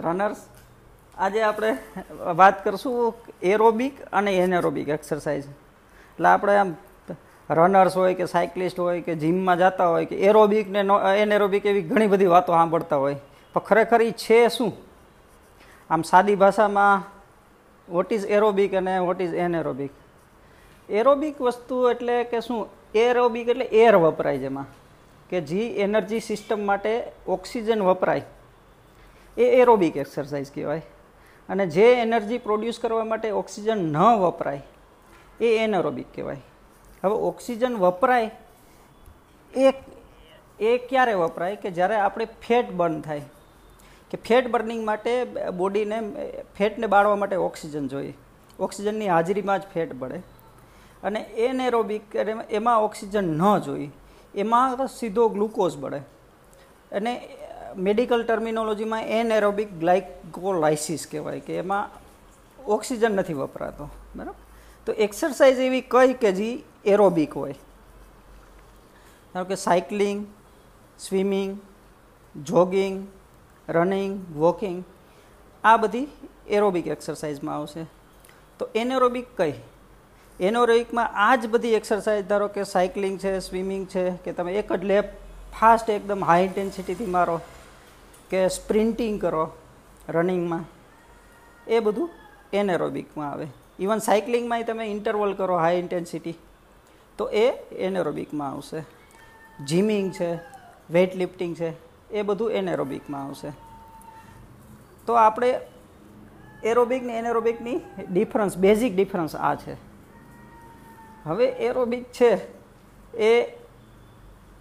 Runners આજે આપણે વાત કરશું એરોબિક અને એનેરોબિક એક્સરસાઇઝ એટલે આપણે આમ રનર્સ હોય કે સાયકલિસ્ટ હોય કે જીમમાં જતા હોય કે એરોબિક ને એનેરોબિક એવી ઘણી બધી વાતો સાંભળતા હોય. પણ ખરેખર એ છે શું? આમ સાદી ભાષામાં વોટ ઇઝ એરોબિક અને વોટ ઇઝ એનેરોબિક એરોબિક વસ્તુ એટલે કે શું? એરોબિક એટલે એર વપરાય જેમાં. કે જે એનર્જી સિસ્ટમ માટે ઓક્સિજન વપરાય, એ એરોબિક એક્સરસાઇઝ કહેવાય. અને જે એનર્જી પ્રોડ્યુસ કરવા માટે ઓક્સિજન ન વપરાય, એ એનરોબિક કહેવાય. હવે ઓક્સિજન વપરાય, એ એ ક્યારે વપરાય? કે જ્યારે આપણે ફેટ બર્ન થાય. કે ફેટ બર્નિંગ માટે બોડીને ફેટને બાળવા માટે ઓક્સિજન જોઈએ. ઓક્સિજનની હાજરીમાં જ ફેટ બળે. અને એનેરોબિક, એમાં ઓક્સિજન ન જોઈએ. એમાં સીધો ગ્લુકોઝ બળે. અને મેડિકલ ટર્મિનોલોજીમાં એનએરોબિક ગ્લાયકોલાઇસિસ કહેવાય કે એમાં ઓક્સિજન નથી વપરાતો, બરાબર? તો એક્સરસાઇઝ એવી કઈ કે જે એરોબિક હોય. ધારો કે cycling, swimming, jogging, running, walking, આ બધી એરોબિક એક્સરસાઇઝમાં આવશે. તો એનેરોબિક કઈ? એનોરોબિકમાં આ જ બધી એક્સરસાઇઝ ધારો કે સાયકલિંગ છે સ્વિમિંગ છે, કે તમે એક જ લેપ ફાસ્ટ એકદમ હાઈ ઇન્ટેન્સિટીથી મારો, કે સ્પ્રિન્ટિંગ કરો રનિંગમાં એ બધું એનેરોબિકમાં આવે. ઇવન સાયકલિંગમાં તમે ઇન્ટરવલ કરો હાઈ ઇન્ટેન્સિટી તો એ એનેરોબિકમાં આવશે. જીમિંગ છે વેઇટ લિફ્ટિંગ છે, એ બધું એનેરોબિકમાં આવશે. તો આપણે એરોબિક ને એનેરોબિકની ડિફરન્સ બેઝિક ડિફરન્સ આ છે. હવે એરોબિક છે, એ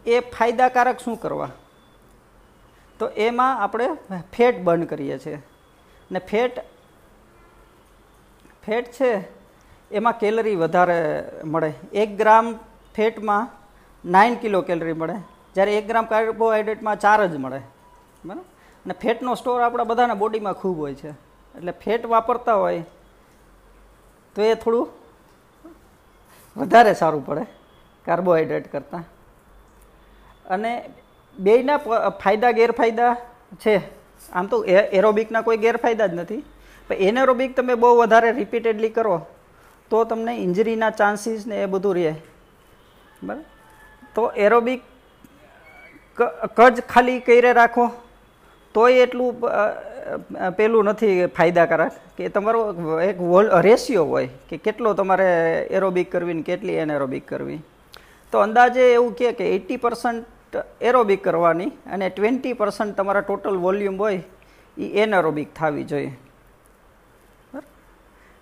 એ ફાયદાકારક શું કરવા? તો એમાં આપણે ફેટ બર્ન કરીએ છીએ. ને ફેટ ફેટ છે, એમાં કેલરી વધારે મળે. એક ગ્રામ ફેટમાં નાઇન કિલો કેલરી મળે. જ્યારે એક ગ્રામ કાર્બોહાઈડ્રેટમાં ચાર જ મળે. બરાબર? અને ફેટનો સ્ટોર આપણા બધાના બોડીમાં ખૂબ હોય છે. એટલે ફેટ વાપરતા હોય તો એ થોડું વધારે સારું પડે કાર્બોહાઈડ્રેટ કરતાં. અને બેયના ફાયદા, ગેરફાયદા છે. આમ તો એરોબિકના કોઈ ગેરફાયદા જ નથી. પણ એનેરોબિક તમે બહુ વધારે રિપીટેડલી કરો, તો તમને ઇન્જરીના ચાન્સીસ ને એ બધું રહે. બરાબર? તો એરોબિક કજ ખાલી કરે રાખો, તોય એટલું પેલું નથી ફાયદાકારક કે તમારો એક વોલ, રેશિયો હોય કે કેટલો તમારે એરોબિક કરવી ને કેટલી એનેરોબિક કરવી. તો અંદાજે એવું કહે કે એટી પર્સન્ટ એરોબિક કરવાની અને ટ્વેન્ટી પર્સન્ટ તમારા ટોટલ વોલ્યુમ હોય એ એનએરોબિક થવી જોઈએ.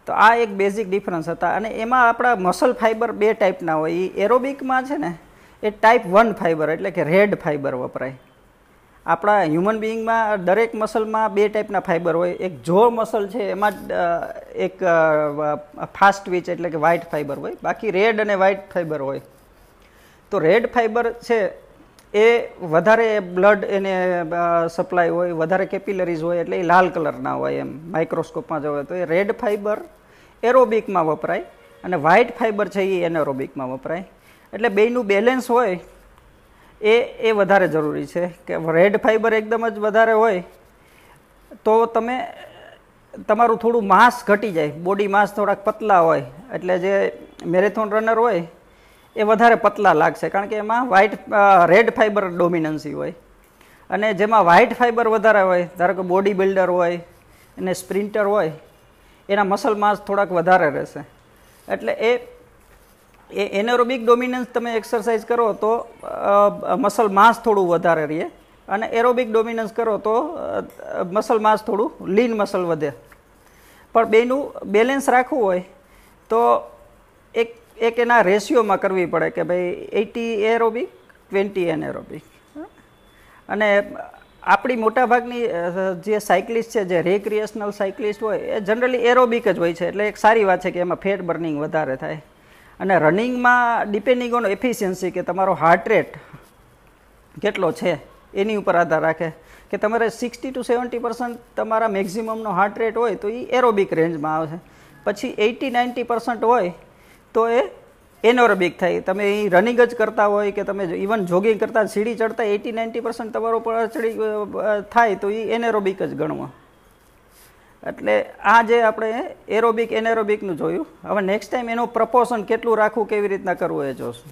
તો આ એક બેઝિક ડિફરન્સ હતા અને એમાં આપણા મસલ ફાઇબર બે ટાઈપના હોય. એ એરોબિકમાં છે ને એ ટાઈપ વન ફાઇબર એટલે કે રેડ ફાઇબર વપરાય. આપણા હ્યુમન બિઈંગમાં દરેક મસલમાં બે ટાઈપના ફાઈબર હોય. એક જો મસલ છે, એમાં એક ફાસ્ટ વીચ એટલે કે વ્હાઇટ ફાઈબર હોય. બાકી રેડ અને વ્હાઇટ ફાઈબર હોય. તો રેડ ફાઈબર છે, એ વધારે બ્લડ એને સપ્લાય હોય, વધારે કેપિલરીઝ હોય, એટલે એ લાલ કલરના હોય એમ. માઇક્રોસ્કોપમાં જોવે તો એ રેડ ફાઈબર એરોબિકમાં વપરાય અને વ્હાઇટ ફાઈબર છે એ એનેરોબિકમાં વપરાય. એટલે બેયનું બેલેન્સ હોય એ એ વધારે જરૂરી છે કે રેડ ફાઈબર એકદમ જ વધારે હોય, તો તમે, તમારું થોડું માસ ઘટી જાય. બોડી માસ થોડાક પતલા હોય, એટલે જે મેરેથોન રનર હોય, એ વધારે પતલા લાગશે. કારણ કે એમાં વ્હાઇટ રેડ ફાઈબર ડોમિનન્સી હોય. અને જેમાં વ્હાઇટ ફાઈબર વધારે હોય, ધારો કે બોડી બિલ્ડર હોય, અને સ્પ્રિન્ટર હોય, એના મસલ માસ થોડાક વધારે રહેશે. એટલે એ એ એનેરોબિક ડોમિનન્સ તમે એક્સરસાઇઝ કરો તો મસલ માસ થોડું વધારે રહે. અને એરોબિક ડોમિનન્સ કરો તો મસલ માસ થોડું લીન મસલ વધે. પણ બેનું બેલેન્સ રાખવું હોય તો એક એક એના રેશિયોમાં કરવી પડે કે ભાઈ એટી એરોબિક, ટ્વેન્ટી એનેરોબિક. અને આપણી મોટાભાગની જે સાયકલિસ્ટ છે, જે રેક્રિએશનલ સાયકલિસ્ટ હોય, એ જનરલી એરોબિક જ હોય છે. એટલે એક સારી વાત છે કે એમાં ફેટ બર્નિંગ વધારે થાય. અને રનિંગમાં ડિપેન્ડિંગ ઓન એફિશિયન્સી કે તમારો હાર્ટ રેટ કેટલો છે, એની ઉપર આધાર રાખે. કે તમારે સિક્સટી ટુ સેવન્ટી પર્સન્ટ તમારા મેક્ઝિમમનો હાર્ટ રેટ હોય તો એ એરોબિક રેન્જમાં આવશે. પછી એટી નાઇન્ટી પર્સન્ટ હોય તો એ એનોરોબિક થાય. તમે એ રનિંગ જ કરતા હોય કે તમે ઇવન જોગિંગ કરતા, સીડી ચડતા એટી નાઇન્ટી પર્સન્ટ તમારો પર ચડી થાય તો એ એનેરોબિક જ ગણવા. એટલે આ જે આપણે એરોબિક એનેરોબિકનું જોયું. હવે નેક્સ્ટ ટાઈમ એનું પ્રપોર્શન કેટલું રાખવું, કેવી રીતના કરવું એ જોશું.